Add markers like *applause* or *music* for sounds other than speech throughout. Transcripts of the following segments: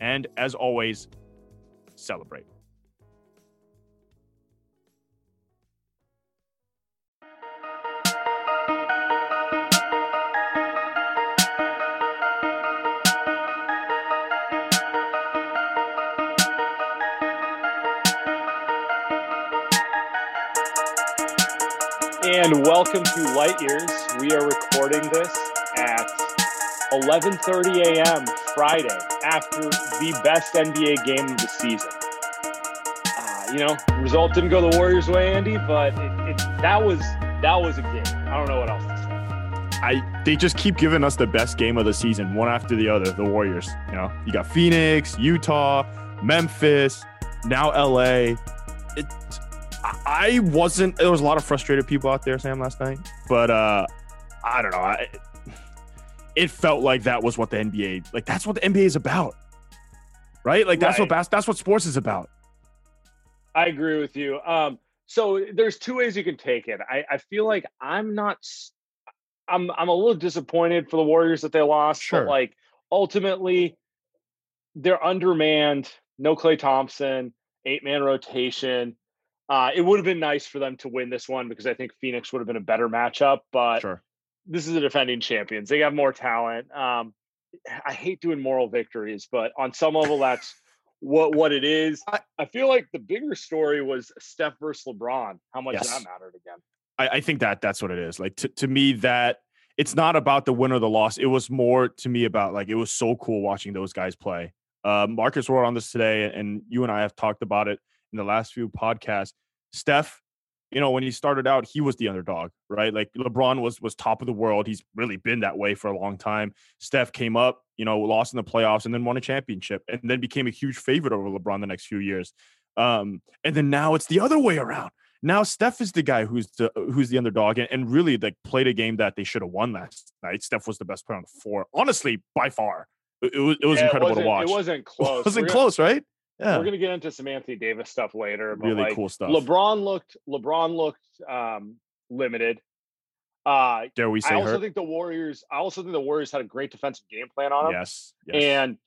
And as always, celebrate. And welcome to Light Years. We are recording this 11:30 a.m. Friday after the best NBA game of the season. Uh, you know, result didn't go the Warriors' way, Andy, but it, it, that was that was a game. I don't know what else to say. I they just keep giving us the best game of the season, one after the other. The Warriors, you know, you got Phoenix, Utah, Memphis, now LA. It, I wasn't. There was a lot of frustrated people out there, Sam, last night. But uh I don't know. I, it felt like that was what the NBA, like that's what the NBA is about, right? Like that's Right. what bas- that's what sports is about. I agree with you. Um, so there's two ways you can take it. I, I feel like I'm not. I'm I'm a little disappointed for the Warriors that they lost, Sure. but like ultimately, they're undermanned. No Klay Thompson, eight man rotation. Uh, it would have been nice for them to win this one because I think Phoenix would have been a better matchup. But Sure. This is the defending champions. They have more talent. Um, I hate doing moral victories, but on some level, that's what what it is. I- I feel like the bigger story was Steph versus LeBron. How much Yes. that mattered again. I, I think that that's what it is. Like to, to me, that it's not about the win or the loss. It was more to me about like it was so cool watching those guys play. Uh, Marcus wrote on this today, and you and I have talked about it in the last few podcasts. Steph, you know, when he started out, he was the underdog, right? Like LeBron was was top of the world. He's really been that way for a long time. Steph came up, you know, lost in the playoffs and then won a championship, and then became a huge favorite over LeBron the next few years. Um, and then now it's the other way around now Steph is the guy who's the who's the underdog and, and really like played a game that they should have won last night. Steph was the best player on the floor, honestly, by far. It, it was it was Yeah, incredible wasn't- to watch. *laughs* It wasn't close. It wasn't We're gonna- close, right? Yeah, We're gonna get into some Anthony Davis stuff later, but really like, cool stuff. LeBron looked LeBron looked um, limited. Uh, Dare we say I also hurt? think the Warriors. I also think the Warriors had a great defensive game plan on them. Yes, yes. And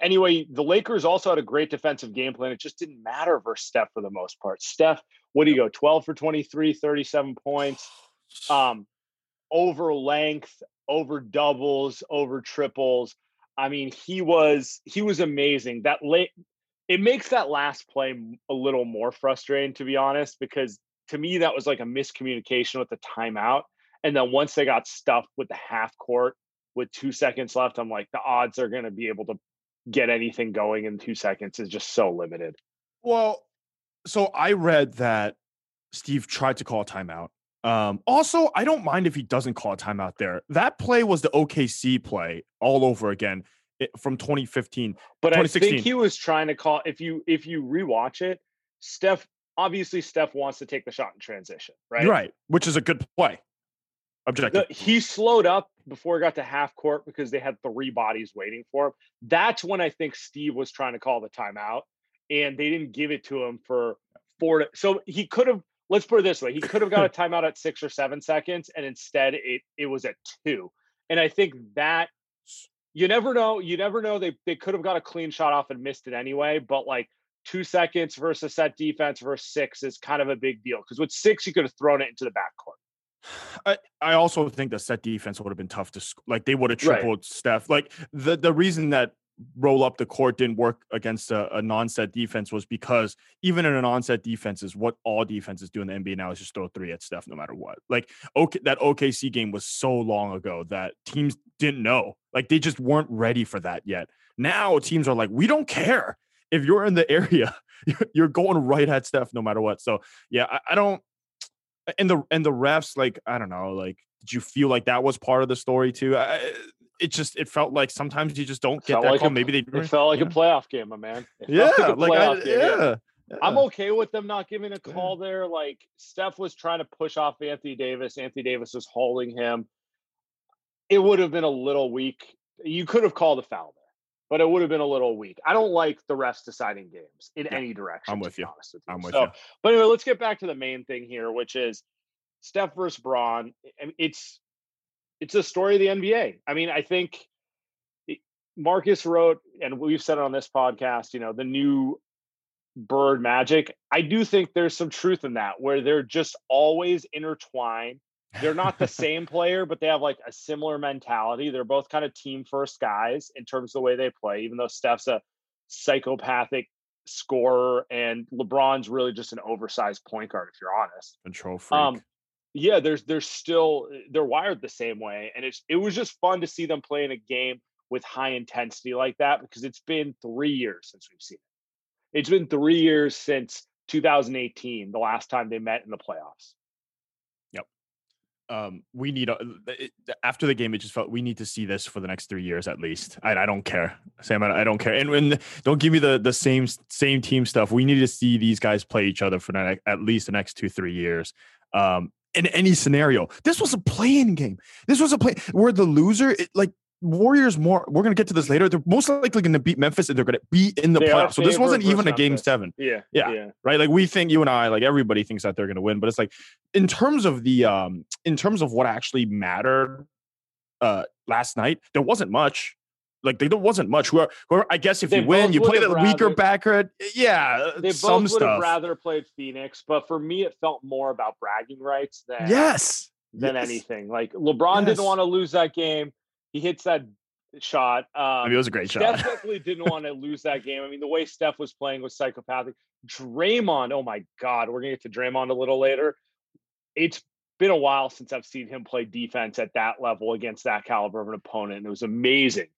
anyway, the Lakers also had a great defensive game plan. It just didn't matter for Steph for the most part. Steph, what do you go? 12 for 23, 37 points. *sighs* Um, over length, over doubles, over triples. I mean, he was he was amazing. That late it makes that last play a little more frustrating to be honest because to me that was like a miscommunication with the timeout and then once they got stuffed with the half court with 2 seconds left I'm like the odds are going to be able to get anything going in 2 seconds is just so limited. Well, so I read that Steve tried to call a timeout. Um, also, I don't mind if he doesn't call a timeout there. That play was the OKC play all over again from 2015. But I think he was trying to call. If you if you rewatch it, Steph obviously Steph wants to take the shot in transition, right? Right, which is a good play. Objective. The, he slowed up before he got to half court because they had three bodies waiting for him. That's when I think Steve was trying to call the timeout, and they didn't give it to him for four. To, so he could have. Let's put it this way: he could have got a *laughs* timeout at six or seven seconds, and instead it it was at two. And I think that you never know. You never know. They they could have got a clean shot off and missed it anyway. But like two seconds versus set defense versus six is kind of a big deal because with six you could have thrown it into the backcourt. I, I also think the set defense would have been tough to like they would have tripled right. Steph. Like the the reason that roll up the court didn't work against a, a, non-set defense was because even in a non-set defense is what all defenses do in the NBA now is just throw three at Steph no matter what. Like okay, that OKC game was so long ago that teams didn't know. Like they just weren't ready for that yet. Now teams are like, we don't care if you're in the *laughs* area, you're going right at Steph no matter what. So yeah, I, I don't. And the and the refs, like I don't know, like did you feel like that was part of the story too? I, it just it felt like sometimes you just don't get that like call. A, Maybe they it felt like yeah. a playoff game, my man. yeah, like, like I, game, yeah. yeah. I'm okay with them not giving a call there. Like Steph was trying to push off Anthony Davis. Anthony Davis was holding him. It would have been a little weak. You could have called a foul there, but it would have been a little weak. I don't like the refs deciding games in yeah, any direction. I'm with you. with you. I'm with so, you. But anyway, let's get back to the main thing here, which is Steph versus Bron. It's it's a story of the NBA. I mean, I think Marcus wrote, and we've said it on this podcast. You know, the new bird magic. I do think there's some truth in that, where they're just always intertwined they're not the *laughs* same player, but they have like a similar mentality. They're both kind of team first guys in terms of the way they play, even though Steph's a psychopathic scorer and LeBron's really just an oversized point guard, if you're honest. Control freak. Um, yeah, there's there's still they're wired the same way. And it's it was just fun to see them play in a game with high intensity like that because it's been three years since we've seen it. It's been three years since 2018, the last time they met in the playoffs Yep. um, we need a, it, after the game. It just felt we need to see this for the next three years at least. I, I don't care, Sam. I, I don't care. And when don't give me the the same same team stuff. We need to see these guys play each other for the, at least the next two three years. Um, in any scenario, this was a play-in game. This was a play where the loser, it, like Warriors more. We're gonna get to this later. They're most likely going to beat Memphis, and they're going to be in the playoffs. So this wasn't even a game seven. Yeah, yeah, yeah, right. Like we think, you and I, like everybody thinks that they're going to win, but it's like in terms of the um, in terms of what actually mattered, uh, last night there wasn't much. Like there wasn't much. Where, where I guess if they you win, you play the weaker backer. Yeah, they some both would stuff. have rather played Phoenix, but for me, it felt more about bragging rights than yes than yes. anything. Like LeBron yes. didn't want to lose that game he hits that shot. Um, I mean, it was a great Steph shot. definitely didn't *laughs* want to lose that game. I mean, the way Steph was playing was psychopathic. Draymond, oh my God, we're gonna get to Draymond a little later. It's been a while since I've seen him play defense at that level against that caliber of an opponent. And it was amazing.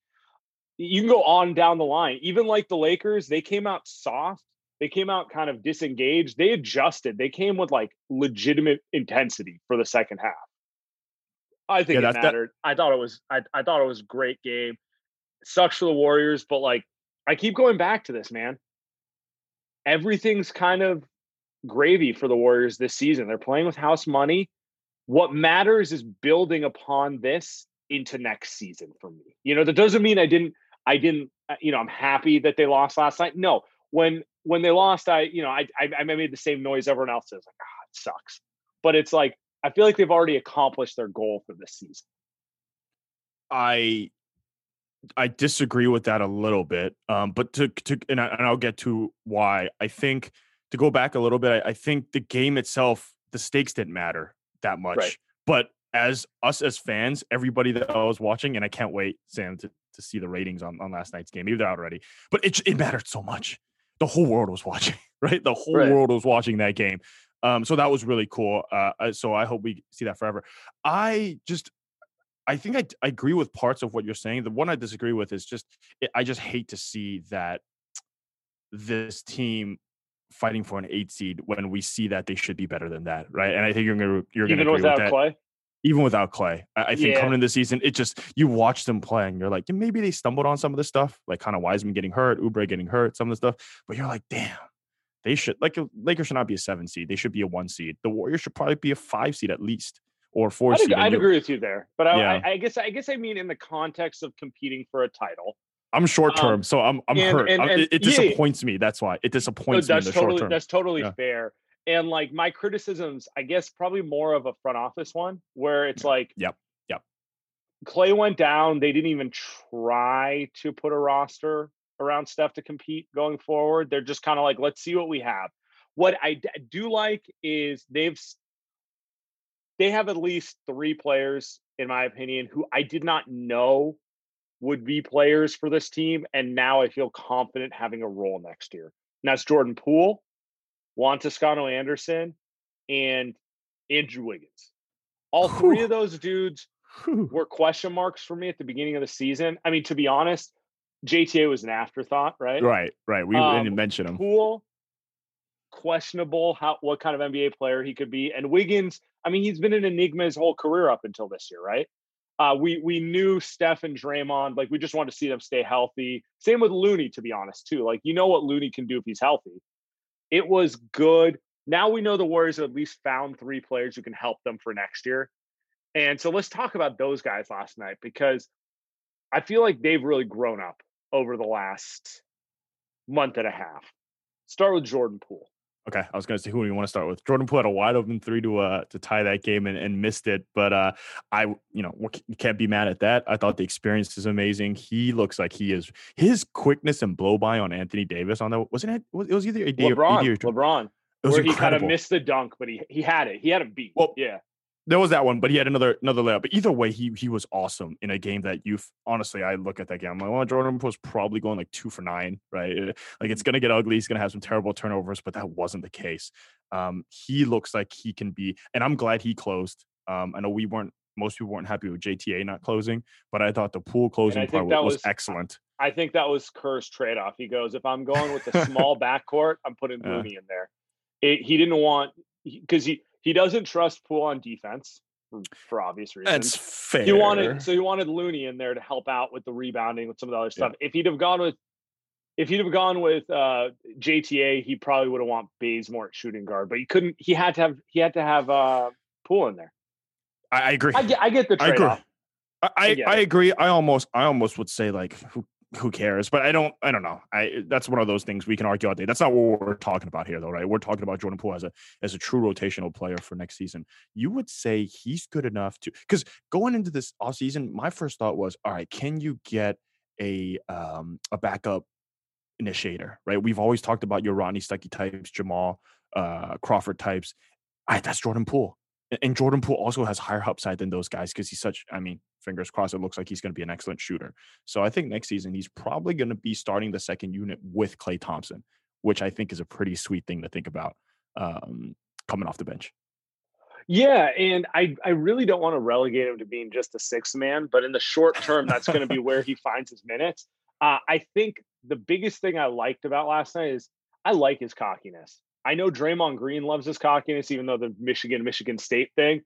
You can go on down the line. Even like the Lakers, they came out soft. They came out kind of disengaged. They adjusted. They came with like legitimate intensity for the second half. I think yeah, it mattered. That. I thought it was I, I thought it was a great game. sucks for the Warriors, but like I keep going back to this, man. Everything's kind of gravy for the Warriors this season. They're playing with house money. What matters is building upon this into next season for me. You know, that doesn't mean I didn't I didn't uh, you know, I'm happy that they lost last night. No, when when they lost, I you know, I I, I made the same noise everyone else does. Like, ah, oh, it sucks. But it's like I feel like they've already accomplished their goal for this season. I I disagree with that a little bit, um, but to to and, I, will get to why. I think to go back a little bit, I, I, think the game itself, the stakes didn't matter that much, right. but as us as fans, everybody that I was watching, and I can't wait, Sam, to, to see the ratings on, on last night's game. Maybe they're out already, but it it mattered so much. The whole world was watching, *laughs* right? The whole right. world was watching that game. Um, so that was really cool. Uh, so I hope we see that forever. I just, I think I, I agree with parts of what you're saying. The one I disagree with is just, I just hate to see that this team fighting for an eight seed when we see that they should be better than that, right? And I think you're gonna you're gonna Even agree without with that. Klay. Even without Klay, I, I think Yeah. coming into the season, it just you watch them playing. you're like, yeah, maybe they stumbled on some of the stuff, like kind of Wiseman getting hurt, Oubre getting hurt, some of the stuff, but you're like, damn, they should like uh, Lakers should not be a seven seed, they should be a one seed. The Warriors should probably be a five seed at least, or 4 I'd, I'd agree with you there, but I, Yeah. I, I guess I guess I mean in the context of competing for a title. I'm short Um, term, so I'm I'm and- hurt. and- and- it, it yeah, yeah. disappoints me. That's why it disappoints me in that's the short totally term. that's totally Yeah. fair. And like my criticisms, I guess probably more of a front office one where it's like, Yep, yep. Klay went down. They didn't even try to put a roster around Steph to compete going forward. They're just kind of like, let's see what we have. What I do like is they've they have at least three players, in my opinion, who I did not know would be players for this team, and now I feel confident having a role next year. And that's Jordan Poole, Juan Toscano Anderson, and Andrew Wiggins. All three Whew. of those dudes were question marks for me at the beginning of the season. I mean, to be honest, JTA was an afterthought, right? Right, right. We Um, didn't mention him. Cool, questionable how what kind of NBA player he could be. And Wiggins, I mean, he's been an enigma his whole career up until this year, right? Uh, we we knew Steph and Draymond, like we just wanted to see them stay healthy. Same with Looney, to be honest, too. Like you know what Looney can do if he's healthy. It was good. Now we know the Warriors have at least found three players who can help them for next year. And so let's talk about those guys last night because I feel like they've really grown up over the last month and a half. Start with Jordan Poole. Okay, I was going to say who do you want to start with? Jordan Poole had a wide open three to uh to tie that game and, and missed it, but uh I you know you can't be mad at that. I thought the experience is amazing. He looks like he is his quickness and blow by on Anthony Davis on the wasn't it? It was either AD or, LeBron, or LeBron, it was where he kind of missed the dunk, but he he had it. He had a beat. Well, yeah, there was that one, but he had another another layup. But either way, he he was awesome in a game that you've honestly I look at that game. I'm like, well, Jordan Poole's probably going like two for nine, right? Uh, Like it's gonna get ugly. He's gonna have some terrible turnovers, but that wasn't the case. Um, he looks like he can be, and I'm glad he closed. Um, I know we weren't most people weren't happy with JTA not closing, but I thought the Poole closing part was, was- excellent. I think that was Kerr's trade off. He goes, if I'm going with the *laughs* small backcourt, I'm putting Yeah. Looney in there. It, he didn't want because he he doesn't trust Poole on defense for, for obvious reasons. That's fair. he wanted so he wanted Looney in there to help out with the rebounding with some of the other stuff. If he'd have gone with if he'd have gone with uh JTA, he probably would have want Bazemore at shooting guard, but he couldn't. He had to have he had to have uh Poole in there. I, I agree. I get I get the I trade agree. off. I, I, I agree. I almost I almost would say like who who cares? But I don't I don't know. I that's one of those things we can argue all day. That's not what we're talking about here though, right? We're talking about Jordan Poole as a as a true rotational player for next season. You would say he's good enough to because going into this offseason, my first thought was, all right, can you get a um a backup initiator, right? We've always talked about your Rodney Stuckey types, Jamal uh Crawford types. I, that's Jordan Poole. And Jordan Poole also has higher upside than those guys because he's such, I mean, fingers crossed, it looks like he's going to be an excellent shooter. So I think next season he's probably going to be starting the second unit with Klay Thompson, which I think is a pretty sweet thing to think about um, coming off the bench. Yeah, and I I really don't want to relegate him to being just a six man, but in the short term, that's going to be where he finds his minutes. Uh, I think the biggest thing I liked about last night is I like his cockiness. I know Draymond Green loves his cockiness, even though the Michigan Michigan State thing.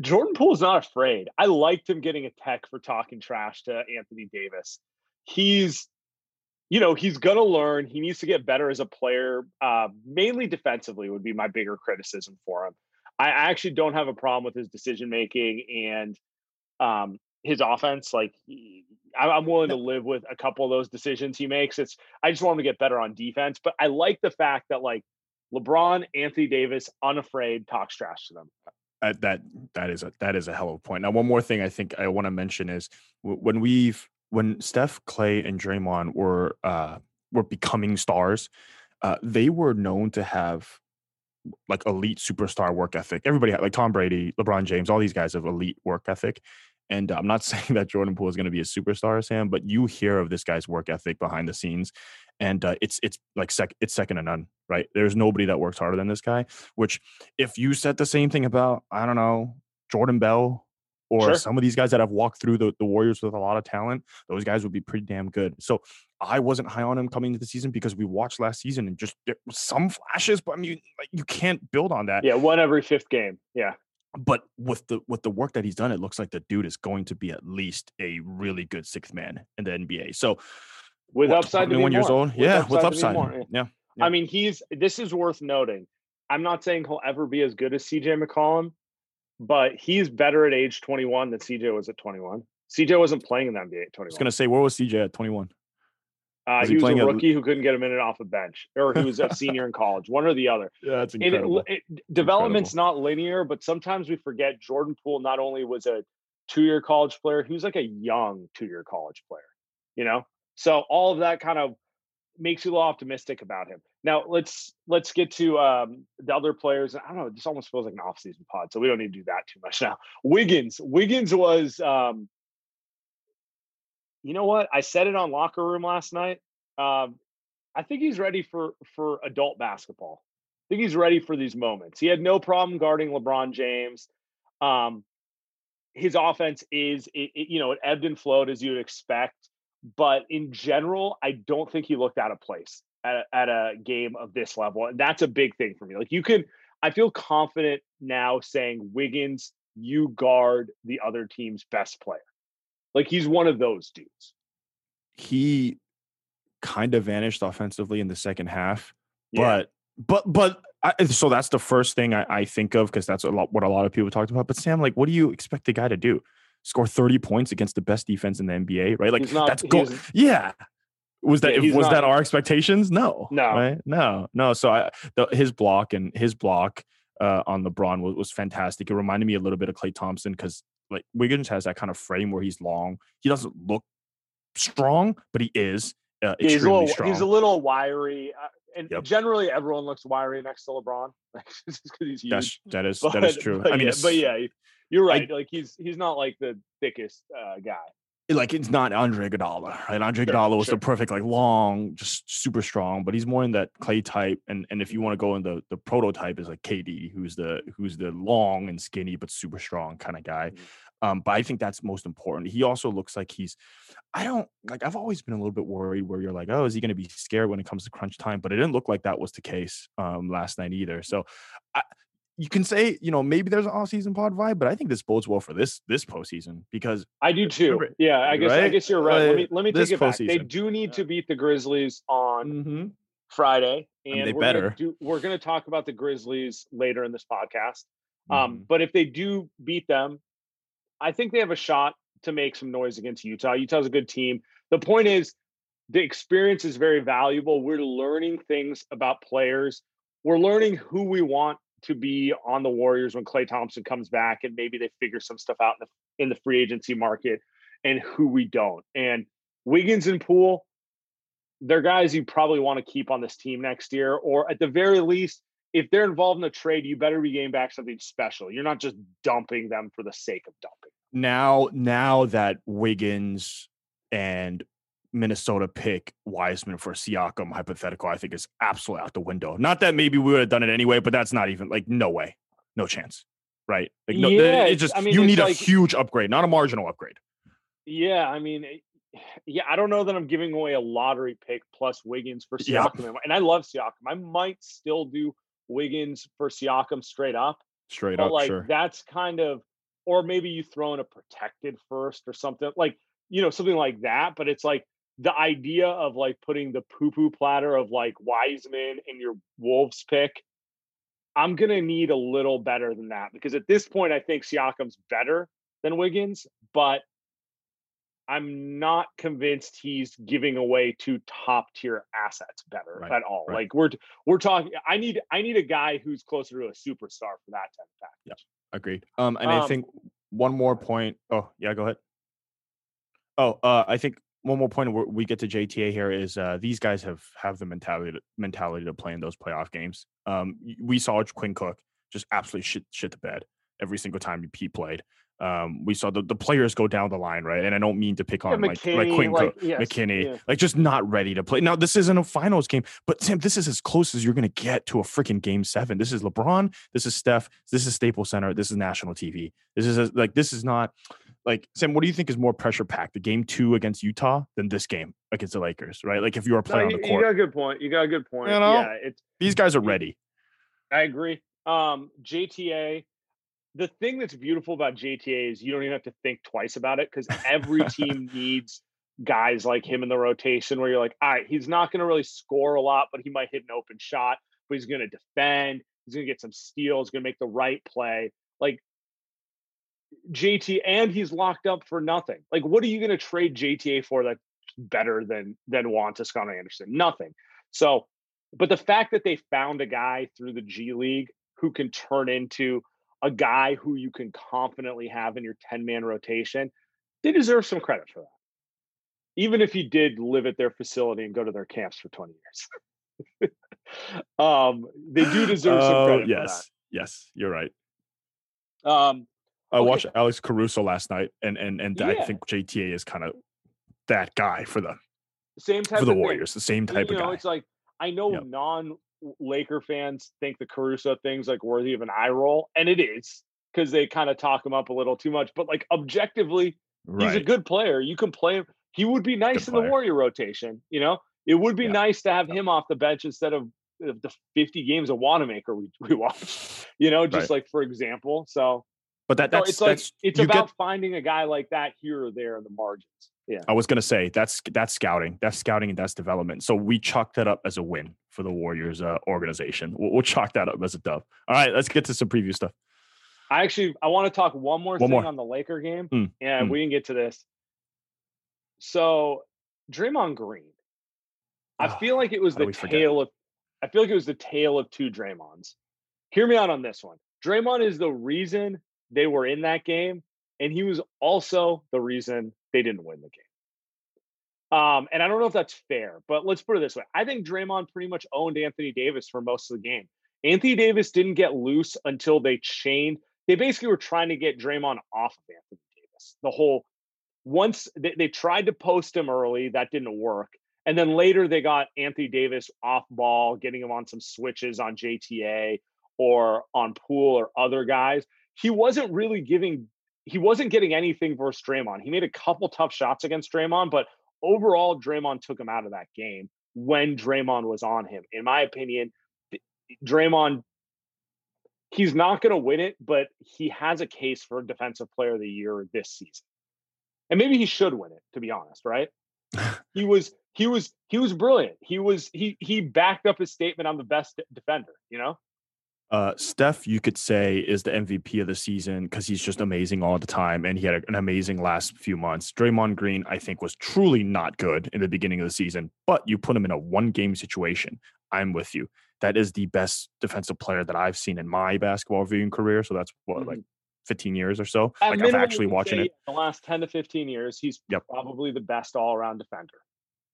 Jordan Poole's not afraid. I liked him getting a tech for talking trash to Anthony Davis. He's, you know, he's gonna learn. He needs to get better as a player. Uh, mainly defensively would be my bigger criticism for him. I actually don't have a problem with his decision making and um, his offense. Like he- I'm willing to live with a couple of those decisions he makes. It's I just want him to get better on defense. But I like the fact that like LeBron, Anthony Davis, unafraid talks trash to them. That that is a that is a hell of a point. Now, one more thing I think I want to mention is when we've when Steph, Klay, and Draymond were uh, were becoming stars, uh, they were known to have like elite superstar work ethic. Everybody had like Tom Brady, LeBron James, all these guys have elite work ethic. And uh, I'm not *laughs* saying that Jordan Poole is going to be a superstar, Sam, but you hear of this guy's work ethic behind the scenes, and uh, it's it's like sec it's second to none, right? There's nobody that works harder than this guy. Which, if you said the same thing about I don't know Jordan Bell or Sure. some of these guys that have walked through the, the Warriors with a lot of talent, those guys would be pretty damn good. So I wasn't high on him coming into the season because we watched last season and just there some flashes, but I mean, like you can't build on that. Yeah, one every fifth game. Yeah. But with the with the work that he's done, it looks like the dude is going to be at least a really good sixth man in the NBA. So With what, upside to be 21 years more. old, yeah, with be upside, more, yeah. yeah. Yeah. I mean, he's this is worth noting. I'm not saying he'll ever be as good as CJ McCollum, but he's better at age 21 than CJ was at 21. CJ wasn't playing in the NBA at 21. I was gonna say, where was CJ at 21? Uh, he he was a rookie who couldn't get a minute off a bench, or he was a senior in college, one or the other. Yeah, that's And it, it, development's not linear, but sometimes we forget Jordan Poole not only was a two-year college player, he was like a young two-year college player. You know, so all of that kind of makes you a little optimistic about him. Now let's let's get to um, the other players. I don't know. This almost feels like an off-season pod, so we don't need to do that too much now. Wiggins, Wiggins was. Um, you know what? I said it on locker room last night. Um, I think he's ready for for adult basketball. I think he's ready for these moments. He had no problem guarding LeBron James. Um, his offense is, it, it- you know, it ebbed and flowed as you'd expect. But in general, I don't think he looked out of place at, a- at a game of this level. And that's a big thing for me. Like you can, I feel confident now saying, Wiggins, you guard the other team's best player. Like he's one of those dudes. he kind of vanished offensively in the second half, Yeah. but but but I, so that's the first thing I, I think of because that's a lot what a lot of people talked about. But Sam, like, what do you expect the guy to do? Score thirty points against the best defense in the NBA, right? Like not- that's go. Yeah. Was that Yeah, was that our expectations? No, No. right? no, no. So I, the, his block and his block uh, on LeBron was, was fantastic. It reminded me a little bit of Klay Thompson because like Wiggins has that kind of frame where he's long. He doesn't look strong, but he is uh, he's a little strong. he's a little wiry, uh, and Yep. generally everyone looks wiry next to LeBron, *laughs* because he's huge. That's that is that is true. But I mean, yeah, but yeah, you're right. like he's he's not like the thickest uh, guy. Like it's not Andre Iguodala, right? Andre Sure, Iguodala was sure. the perfect, like long, just super strong, but he's more in that Klay type. And and if you want to go in the the prototype is like KD, who's the who's the long and skinny but super strong kind of guy. Mhm. Um, but I think that's most important. He also looks like he's, I don't like. I've always been a little bit worried where you're like, oh, is he going to be scared when it comes to crunch time? But it didn't look like that was the case um last night either. So, I, you can say you know maybe there's an off season pod vibe, but I think this bodes well for this this postseason because I do too. Remember- Yeah, I guess I guess you're right. let me let me take it back. They do need to beat the Grizzlies on Mm-hmm. Friday, And and they we're gonna better. do, we're going to talk about the Grizzlies later in this podcast. Um, Mm-hmm. but if they do beat them, I think they have a shot to make some noise against Utah. Utah's a good team. The point is, the experience is very valuable. We're learning things about players. We're learning who we want to be on the Warriors when Klay Thompson comes back, and maybe they figure some stuff out in the in the free agency market, and who we don't. And Wiggins and Poole, they're guys you probably want to keep on this team next year, or at the very least, if they're involved in a trade, you better be getting back something special. You're not just dumping them for the sake of dumping. now now that Wiggins and Minnesota pick Wiseman for Siakam hypothetical, I think is absolutely out the window. Not that maybe we would have done it anyway, but that's not even like no way, no chance, right? Like no, Yeah, it's just I mean, you need a huge upgrade, not a marginal upgrade. Yeah, I mean, yeah, I don't know that I'm giving away a lottery pick plus Wiggins for Yeah. Siakam, and I love Siakam. I might still do Wiggins for Siakam straight up, Straight but up, like sure. that's kind of, or maybe you throw in a protected first or something like you know something like that. But it's like the idea of like putting the poo poo platter of like Wiseman in your Wolves pick. I'm gonna need a little better than that because at this point I think Siakam's better than Wiggins, but I'm not convinced he's giving away two top tier assets better Right, at all. right. Like we're we're talking. I need I need a guy who's closer to a superstar for that type of package. Agreed. Um, and I Um, think one more point. Oh, yeah, go ahead. Oh, uh, I think one more point where we get to JTA here is uh, these guys have have the mentality to, mentality to play in those playoff games. Um, we saw Quinn Cook just absolutely shit shit the bed every single time he played. Um, we saw the, the players go down the line, right? And I don't mean to pick on Yeah, like like Quinn, like, Co- yes, McKinney, yeah. like just not ready to play. Now this isn't a finals game, but Sam, this is as close as you're gonna get to a freaking game seven. This is LeBron, this is Steph, this is Staples Center, this is national TV. This is a, like this is not like Sam. What do you think is more pressure packed, the game two against Utah than this game against the Lakers, right? Like if you No, playing you, on the court, you got a good point. You got a good point. You know? Yeah, it's these guys are ready. I agree. Um, JTA. The thing that's beautiful about JTA is you don't even have to think twice about it because every team *laughs* needs guys like him in the rotation where you're like, all right, he's not going to really score a lot, but he might hit an open shot, but he's going to defend. He's going to get some steals, he's going to make the right play. Like JT, and he's locked up for nothing. Like, what are you going to trade JTA for that's better than than Juan Toscano Anderson? Nothing. So, but the fact that they found a guy through the G League who can turn into a guy who you can confidently have in your 10 man rotation, they deserve some credit for that. Even if he did live at their facility and go to their camps for 20 years. *laughs* um, they do deserve some credit yes, yes, you're right. Um, I Okay. watched Alex Caruso last night, and and and I think JTA is kind of that guy for the same type for the of thing. Warriors, the same you type of know, guy. it's like I know Yep. non Laker fans think the Caruso thing's like worthy of an eye roll, and it is because they kind of talk him up a little too much. But like objectively, he's a good player. You can play him. He would be nice in the. Warrior rotation. You know, it would be Yeah. nice to have Yep. him off the bench instead of of the 50 games of Wanamaker we, we *laughs* watched. You know, just Right. like for example. So, But that that's it's like that's it's about get. finding a guy like that here or there in the margins. Yeah. I was gonna say that's that's scouting, that's scouting, and that's development. So we chalk that up as a win for the Warriors uh, organization. We'll, we'll chalk that up as a dub. All right, let's get to some preview stuff. I actually I want to talk one more One thing more. on the Laker game, Mm, and mm. we can get to this. So, Draymond Green, I Oh, feel like it was the forget? tale of. I feel like it was the tale of two Draymonds. Hear me out on this one. Draymond is the reason they were in that game, and he was also the reason they didn't win the game. Um, and I don't know if that's fair, but let's put it this way: I think Draymond pretty much owned Anthony Davis for most of the game. Anthony Davis didn't get loose until they chained. They basically were trying to get Draymond off of Anthony Davis. The whole once they, they tried to post him early, that didn't work. And then later they got Anthony Davis off ball, getting him on some switches on JTA or on Poole or other guys. He wasn't really giving, he wasn't getting anything versus Draymond. He made a couple tough shots against Draymond, but overall, Draymond took him out of that game when Draymond was on him. In my opinion, Draymond, he's not going to win it, but he has a case for Defensive Player of the Year this season. And maybe he should win it, to be honest, right? he *laughs* was he was he was brilliant. He was he he backed up his statement I'm the best defender, you know? Uh, Steph, you could say, is the MVP of the season because he's just amazing all the time, and he had an amazing last few months. Draymond Green, I think, was truly not good in the beginning of the season, but you put him in a one-game situation. I'm with you. That is the best defensive player that I've seen in my basketball viewing career. So that's what, like 15 years or so. At like I'm actually watching it. the last 10 to 15 years, he's Yep. probably the best all-around defender.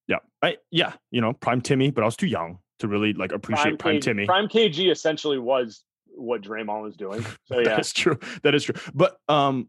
Yeah, I yeah, you know, prime Timmy, but I was too young to really like appreciate prime, KG Timmy. Prime KG essentially was what Draymond was doing. So *laughs* yeah. is true. That is true. But um,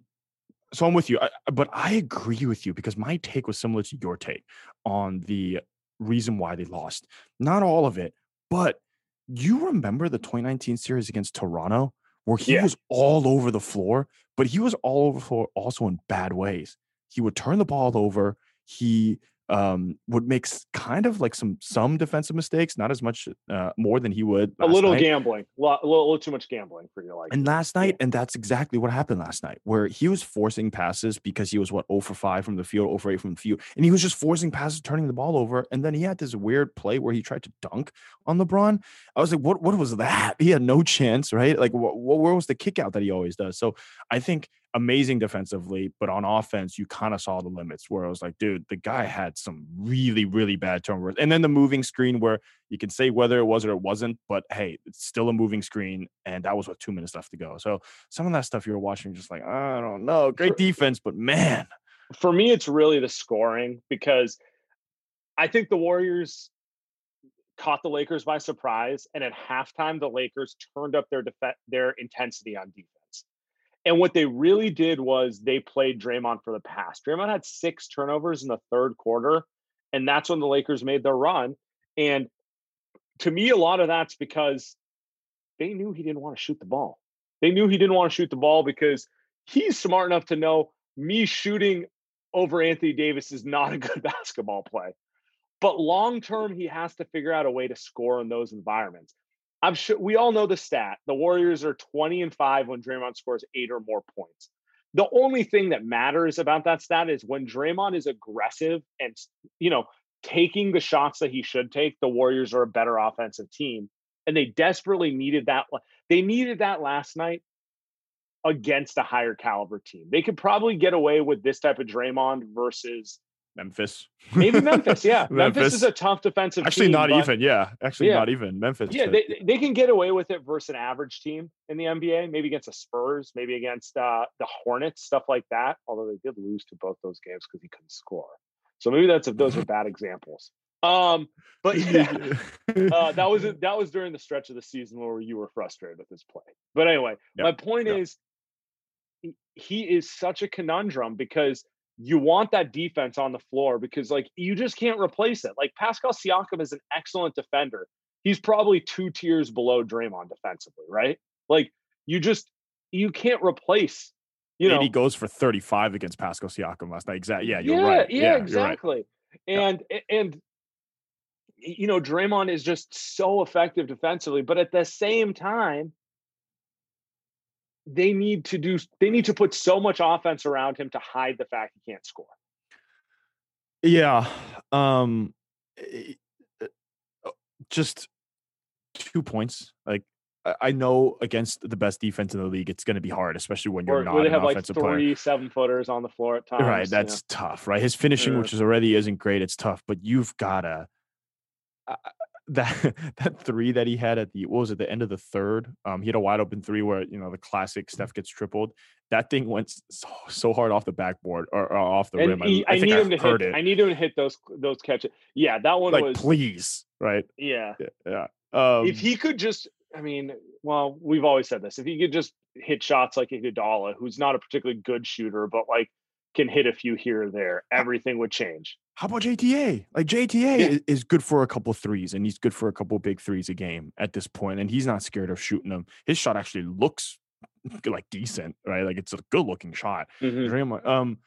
so I'm with you. I, but I agree with you because my take was similar to your take on the reason why they lost. Not all of it, but you remember the 2019 series against Toronto where he Yeah. was all over the floor, but he was all over the floor also in bad ways. He would turn the ball over. He um would make kind of like some some defensive mistakes, not as much uh, more than he would A little night. gambling, a little, a little too much gambling for your liking. And last night, and that's exactly what happened last night, where he was forcing passes because he was what 0 for 5 from the field, 0 for 8 from the field, and he was just forcing passes, turning the ball over. And then he had this weird play where he tried to dunk on LeBron. I was like, what what was that? He had no *laughs* chance, right? Like, what, where was the kick out that he always does? So I think amazing defensively, but on offense, you kind of saw the limits where I was like, dude, the guy had some really, really bad turnovers. And then the moving screen where you can say whether it was or it wasn't, but hey, it's still a moving screen. And that was with two minutes left to go. So some of that stuff you were watching, just like, I don't know. Great defense, but man. for me, it's really the scoring because I think the Warriors caught the Lakers by surprise, and at halftime, the Lakers turned up their def- their intensity on defense. And what they really did was they played Draymond for the pass. Draymond had six turnovers in the third quarter, and that's when the Lakers made their run. And to me, a lot of that's because they knew he didn't want to shoot the ball. They knew he didn't want to shoot the ball because he's smart enough to know me shooting over Anthony Davis is not a *laughs* good basketball play. But long term, he has to figure out a way to score in those environments. I'm sure we all know the stat. The Warriors are 20 and 5 when Draymond scores eight or more points. The only thing that matters about that stat is when Draymond is aggressive and you know taking the shots that he should take, the Warriors are a better offensive team. And they desperately needed that. They needed that last night against a higher caliber team. They could probably get away with this type of Draymond versus Memphis. Maybe Memphis, yeah. Memphis. *laughs* Memphis. is a tough defensive Actually, team, not even. Yeah. Actually, yeah. not even. Memphis. Yeah, they, they can get away with it versus an average team in the NBA, maybe against the Spurs, maybe against uh, the Hornets, stuff like that. Although they did lose to both those games because he couldn't score. So maybe that's if those are bad examples. Um, but *laughs* yeah, uh, that was *laughs* that was during the stretch of the season where you were frustrated with his play. But anyway, yep. my point yep. is he is such a conundrum because you want that defense on the floor because like you just can't replace it. Like Pascal Siakam is an excellent defender. He's probably two tiers below Draymond defensively, right? Like you just you can't replace. You know, he goes for 35 against Pascal Siakam last night. Exactly. Yeah, you're yeah, right. Yeah, yeah exactly. Right. And yeah. and you know, Draymond is just so effective defensively, but at the same time, they need to do they need to put so much offense around him to hide the fact he can't score. Yeah. Um uh, just two points. Like I know against the best defense in the league, it's going to be hard, especially when you're or, not they have like three player. seven footers on the floor at times. Right, that's tough. Right, his finishing, yeah. which is already isn't great, it's tough. But you've gotta that *laughs* that three that he had at the what was it the end of the third um he had a wide open three where you know the classic Steph gets tripled. That thing went so, so hard off the backboard or, or off the and rim. He, I, I, I, need him to hit it. I need him to hit those those catches. Yeah that one like was please right? Yeah. Yeah, Um, if he could just I mean well we've always said this if he could just hit shots like Iguodala who's not a particularly good shooter but like can hit a few here or there everything would change how about JTA? Like JTA yeah. is good for a couple threes, and he's good for a couple big threes a game at this point, and he's not scared of shooting them. His shot actually looks like decent, right? Like it's a good looking shot. Mm-hmm. Um,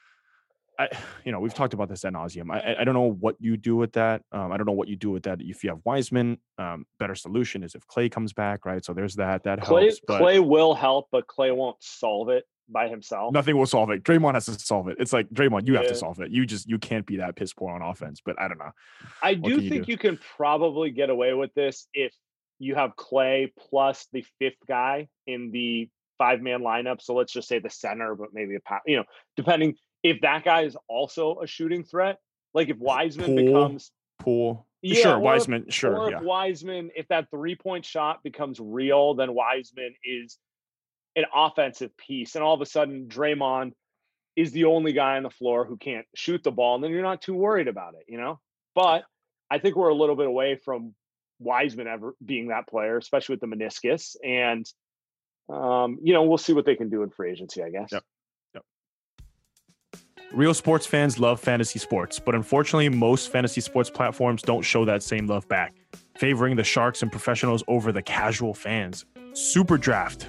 I, *sighs* you know, we've talked about this at nauseum. I, I don't know what you do with that. Um, I don't know what you do with that if you have Wiseman. Um, better solution is if Klay comes back, right? So there's that. That Klay, helps. But... Klay will help, but Klay won't solve it by himself. Nothing will solve it. Draymond has to solve it. It's like Draymond, you yeah. have to solve it. You just you can't be that piss poor on offense. But I don't know. I do think you, do? you can probably get away with this if you have Klay plus the fifth guy in the five man lineup. So let's just say the center, but maybe a you know, depending if that guy is also a shooting threat. Like if Wiseman Poole, becomes Poole. Yeah, sure, Wiseman. If, sure, or yeah. if Wiseman, if that three point shot becomes real, then Wiseman is an offensive piece, and all of a sudden Draymond is the only guy on the floor who can't shoot the ball, and then you're not too worried about it, you know. But I think we're a little bit away from Wiseman ever being that player, especially with the meniscus, and um, you know we'll see what they can do in free agency, I guess. Yep. Real sports fans love fantasy sports, but unfortunately, most fantasy sports platforms don't show that same love back, favoring the sharks and professionals over the casual fans. Super Draft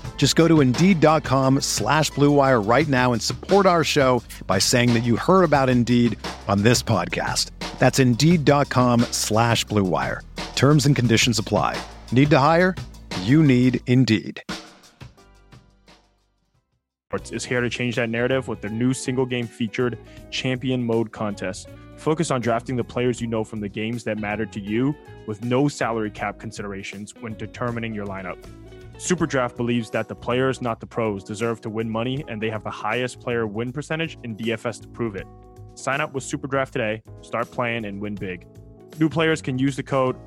Just go to Indeed.com slash BlueWire right now and support our show by saying that you heard about Indeed on this podcast. That's Indeed.com slash BlueWire. Terms and conditions apply. Need to hire? You need Indeed. Is here to change that narrative with their new single game featured champion mode contest. Focus on drafting the players you know from the games that matter to you with no salary cap considerations when determining your lineup. Superdraft believes that the players, not the pros, deserve to win money, and they have the highest player win percentage in DFS to prove it. Sign up with Superdraft today, start playing, and win big. New players can use the code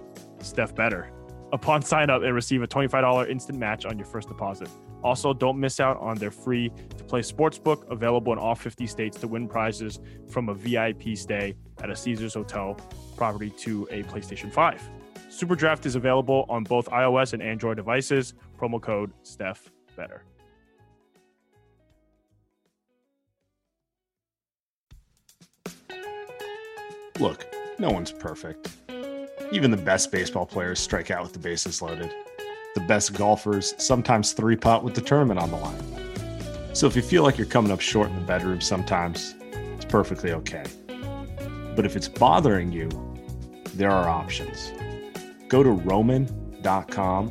StephBetter upon *laughs* sign up and receive a $25 instant match on your first deposit. Also, don't miss out on their free to play sportsbook available in all 50 states to win prizes from a VIP stay at a Caesars Hotel property to a PlayStation 5. Superdraft is available on both iOS and Android devices. Promo code Steph Better. Look, no one's perfect. Even the best baseball players strike out with the bases loaded. The best golfers sometimes three putt with the tournament on the line. So if you feel like you're coming up short in the bedroom sometimes, it's perfectly okay. But if it's bothering you, there are options go to roman.com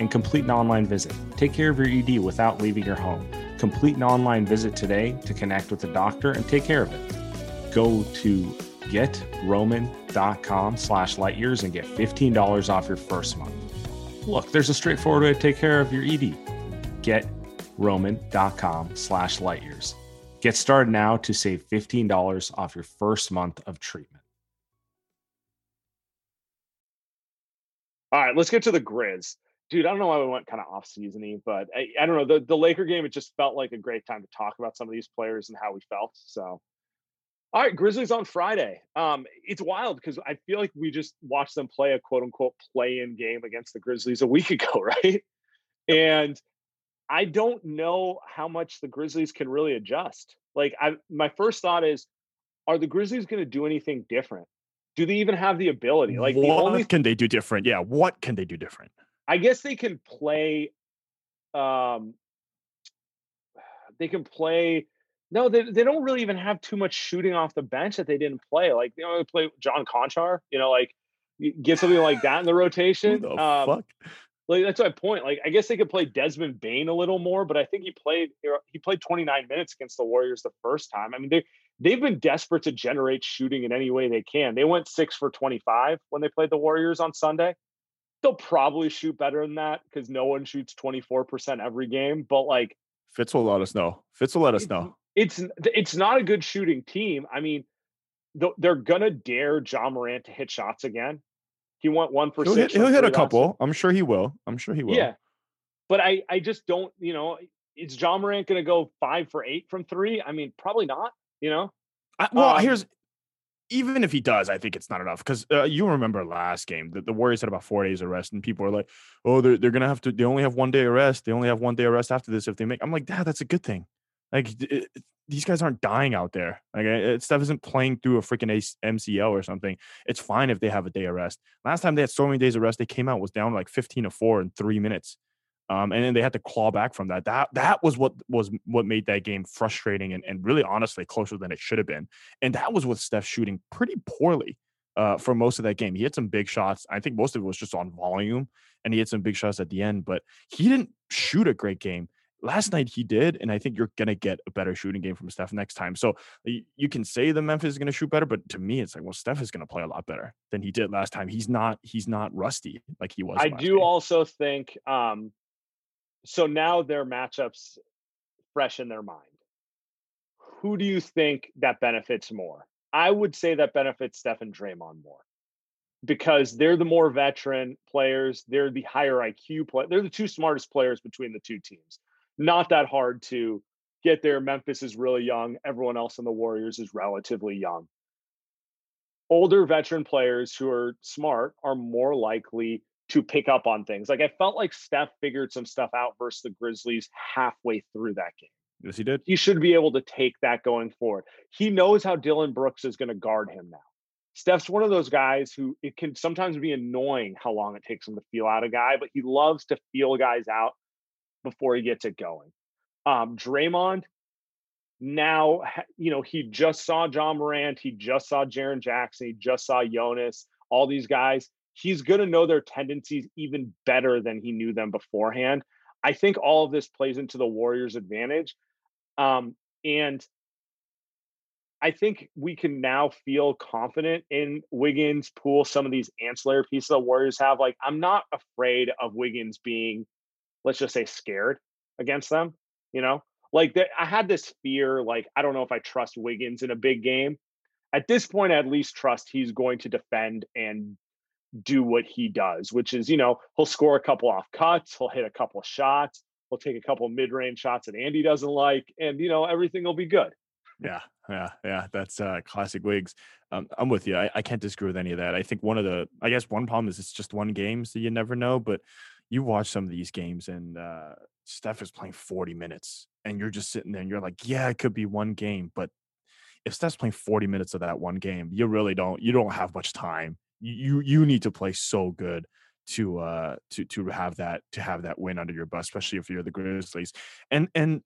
and complete an online visit. Take care of your ED without leaving your home. Complete an online visit today to connect with a doctor and take care of it. Go to getroman.com slash lightyears and get $15 off your first month. Look, there's a straightforward way to take care of your ED. Getroman.com slash lightyears. Get started now to save $15 off your first month of treatment. All right, let's get to the Grizz. Dude, I don't know why we went kind of off seasony, but I, I, don't know. The, the Laker game, it just felt like a great time to talk about some of these players and how we felt. So, all right, Grizzlies on Friday. Um, it's wild because I feel like we just watched them play a quote unquote play in game against the Grizzlies a week *laughs* ago, right? And I don't know how much the Grizzlies can really adjust. Like, I my first thought is, are the Grizzlies going to do anything different? do they even have the ability? Like what the only can they do different? Yeah, what can they do different? I guess they can play um they can play no, they, they don't really even have too much shooting off the bench that they didn't play. Like they only play John Konchar. you know, like get something like that in the *laughs* rotation. the um, fuck? Like that's my point. Like I guess they could play Desmond Bane a little more, but I think he played he played 29 minutes against the Warriors the first time. I mean, they they've been desperate to generate shooting in any way they can. They went six for 25 when they played the Warriors on Sunday. They'll probably shoot better than that because no one shoots 24% every game. But like Fitz will let us know. Fitz will let us know. It's it's not a good shooting team. I mean, they're gonna dare Ja Morant to hit shots again. He went one for he'll six. Hit, he'll hit a couple. I'm sure he will. I'm sure he will. Yeah, but I I just don't. You know, is Ja Morant gonna go five for eight from three? I mean, probably not. You know, I, well, um, here's even if he does, I think it's not enough because uh, you remember last game that the Warriors had about four days of rest, and people are like, "Oh, they're they're gonna have to. They only have one day of rest. They only have one day of rest after this if they make." I'm like, "Dad, that's a good thing. Like it, it, these guys aren't dying out there. Like it, Steph isn't playing through a freaking MCL or something. It's fine if they have a day of rest. Last time they had so many days of rest, they came out was down like 15 to four in three minutes. Um, and then they had to claw back from that. That that was what was what made that game frustrating and, and really honestly closer than it should have been. And that was with Steph shooting pretty poorly uh, for most of that game. He had some big shots. I think most of it was just on volume, and he had some big shots at the end. But he didn't shoot a great game. Last night he did, and I think you're gonna get a better shooting game from Steph next time. So you can say the Memphis is gonna shoot better, but to me, it's like, well, Steph is gonna play a lot better than he did last time. He's not he's not rusty like he was. I do game. also think um, so now their matchups fresh in their mind. Who do you think that benefits more? I would say that benefits Steph and Draymond more because they're the more veteran players. They're the higher IQ play. They're the two smartest players between the two teams. not that hard to get there. Memphis is really young. Everyone else in the Warriors is relatively young. Older veteran players who are smart are more likely to pick up on things. Like I felt like Steph figured some stuff out versus the Grizzlies halfway through that game. Yes, he did. He should be able to take that going forward. He knows how Dillon Brooks is going to guard him now. Steph's one of those guys who it can sometimes be annoying how long it takes him to feel out a guy, but he loves to feel guys out before he gets it going. Um, Draymond, now, you know, he just saw Ja Morant, he just saw Jaren Jackson, he just saw Jonas, all these guys. He's going to know their tendencies even better than he knew them beforehand. I think all of this plays into the Warriors' advantage. Um, and I think we can now feel confident in Wiggins, Poole, some of these ancillary pieces the Warriors have. Like, I'm not afraid of Wiggins being, let's just say, scared against them. You know, like I had this fear, like, I don't know if I trust Wiggins in a big game. At this point, I at least trust he's going to defend and do what he does, which is, you know, he'll score a couple off cuts, he'll hit a couple shots, he'll take a couple mid range shots that Andy doesn't like, and, you know, everything will be good. Yeah, yeah, yeah. That's uh, classic Wigs. Um, I'm with you. I, I can't disagree with any of that. I think one of the, I guess one problem is it's just one game, so you never know. But you watch some of these games, and uh, Steph is playing 40 minutes, and you're just sitting there, and you're like, yeah, it could be one game, but if Steph's playing 40 minutes of that one game, you really don't, you don't have much time. You you need to play so good to uh to to have that to have that win under your belt, especially if you're the Grizzlies. And and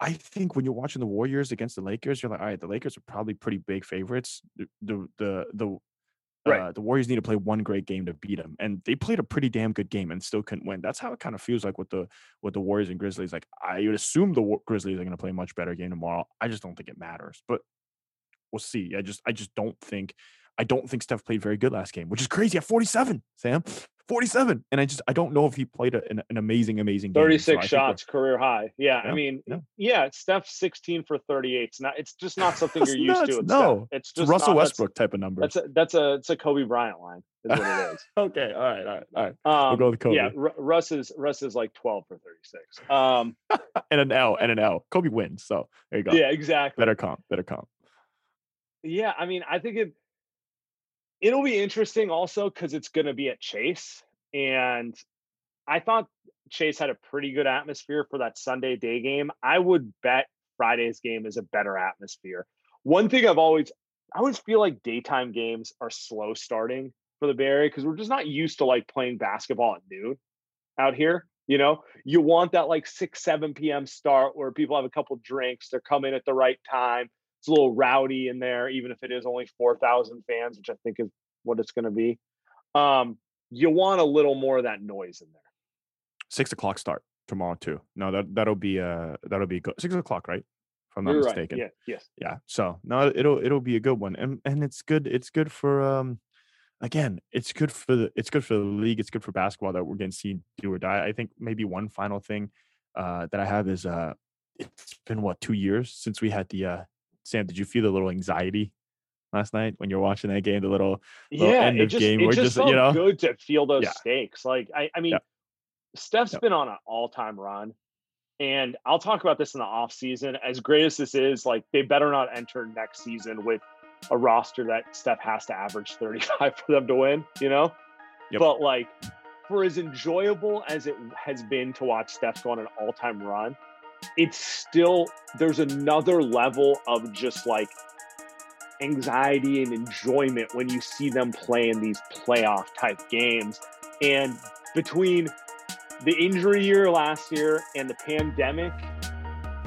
I think when you're watching the Warriors against the Lakers, you're like, all right, the Lakers are probably pretty big favorites. The the the, the Right. Uh, the Warriors need to play one great game to beat them, and they played a pretty damn good game and still couldn't win. That's how it kind of feels like with the with the Warriors and Grizzlies. Like I would assume the Grizzlies are going to play a much better game tomorrow. I just don't think it matters, but we'll see. I just I just don't think I don't think Steph played very good last game, which is crazy at 47. Sam, 47. And I just I don't know if he played a, an, an, amazing, amazing game. 36 so shots, career high. Yeah, yeah, I mean, yeah. yeah, Steph 16 for 38. It's not it's just not *sighs* something you're used nuts. to. no, Steph. it's just it's Russell not, Westbrook type of number. That's a that's a it's a Kobe Bryant line, is what it is. *laughs* okay, all right, all right, all right. Um, we'll go with Kobe. Yeah, R- Russ is Russ is like 12 for 36. Um *laughs* and an L and an L. Kobe wins. So there you go. Yeah, exactly. Better comp, better comp. Yeah, I mean, I think it it'll be interesting also because it's going to be at Chase. And I thought Chase had a pretty good atmosphere for that Sunday day game. I would bet Friday's game is a better atmosphere. One thing I've always, I always feel like daytime games are slow starting for the Bay Area because we're just not used to like playing basketball at noon out here. You know, you want that like 6, 7 p.m. start where people have a couple drinks, they're coming at the right time. It's a little rowdy in there, even if it is only 4,000 fans, which I think is what it's going to be. Um, you want a little more of that noise in there. Six o'clock start tomorrow too. No, that that'll be uh that'll be good. Six o'clock, right? If I'm not You're mistaken. Right. Yeah. Yes. Yeah. So no, it'll it'll be a good one, and and it's good. It's good for um again, it's good for the it's good for the league. It's good for basketball that we're getting to see do or die. I think maybe one final thing uh, that I have is uh, it's been what two years since we had the uh, Sam. Did you feel the little anxiety last night when you're watching that game, the little, little yeah, end of just, game. It just, just you know good to feel those yeah. stakes. Like I, I mean, yeah. Steph's yeah. been on an all-time run. And I'll talk about this in the off season. As great as this is, like they better not enter next season with a roster that Steph has to average 35 *laughs* for them to win, you know? Yep. But like for as enjoyable as it has been to watch Steph go on an all-time run, it's still there's another level of just like anxiety and enjoyment when you see them play in these playoff type games. And between the injury year last year and the pandemic,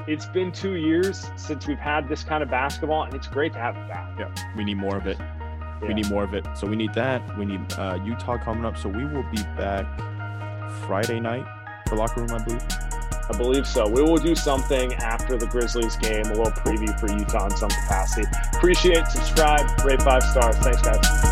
it's been two years since we've had this kind of basketball, and it's great to have it back. Yeah, we need more of it. Yeah. We need more of it. So we need that. We need uh, Utah coming up. So we will be back Friday night for locker room, I believe. I believe so. We will do something after the Grizzlies game, a little preview for Utah in some capacity. Appreciate, subscribe, rate five stars. Thanks, guys.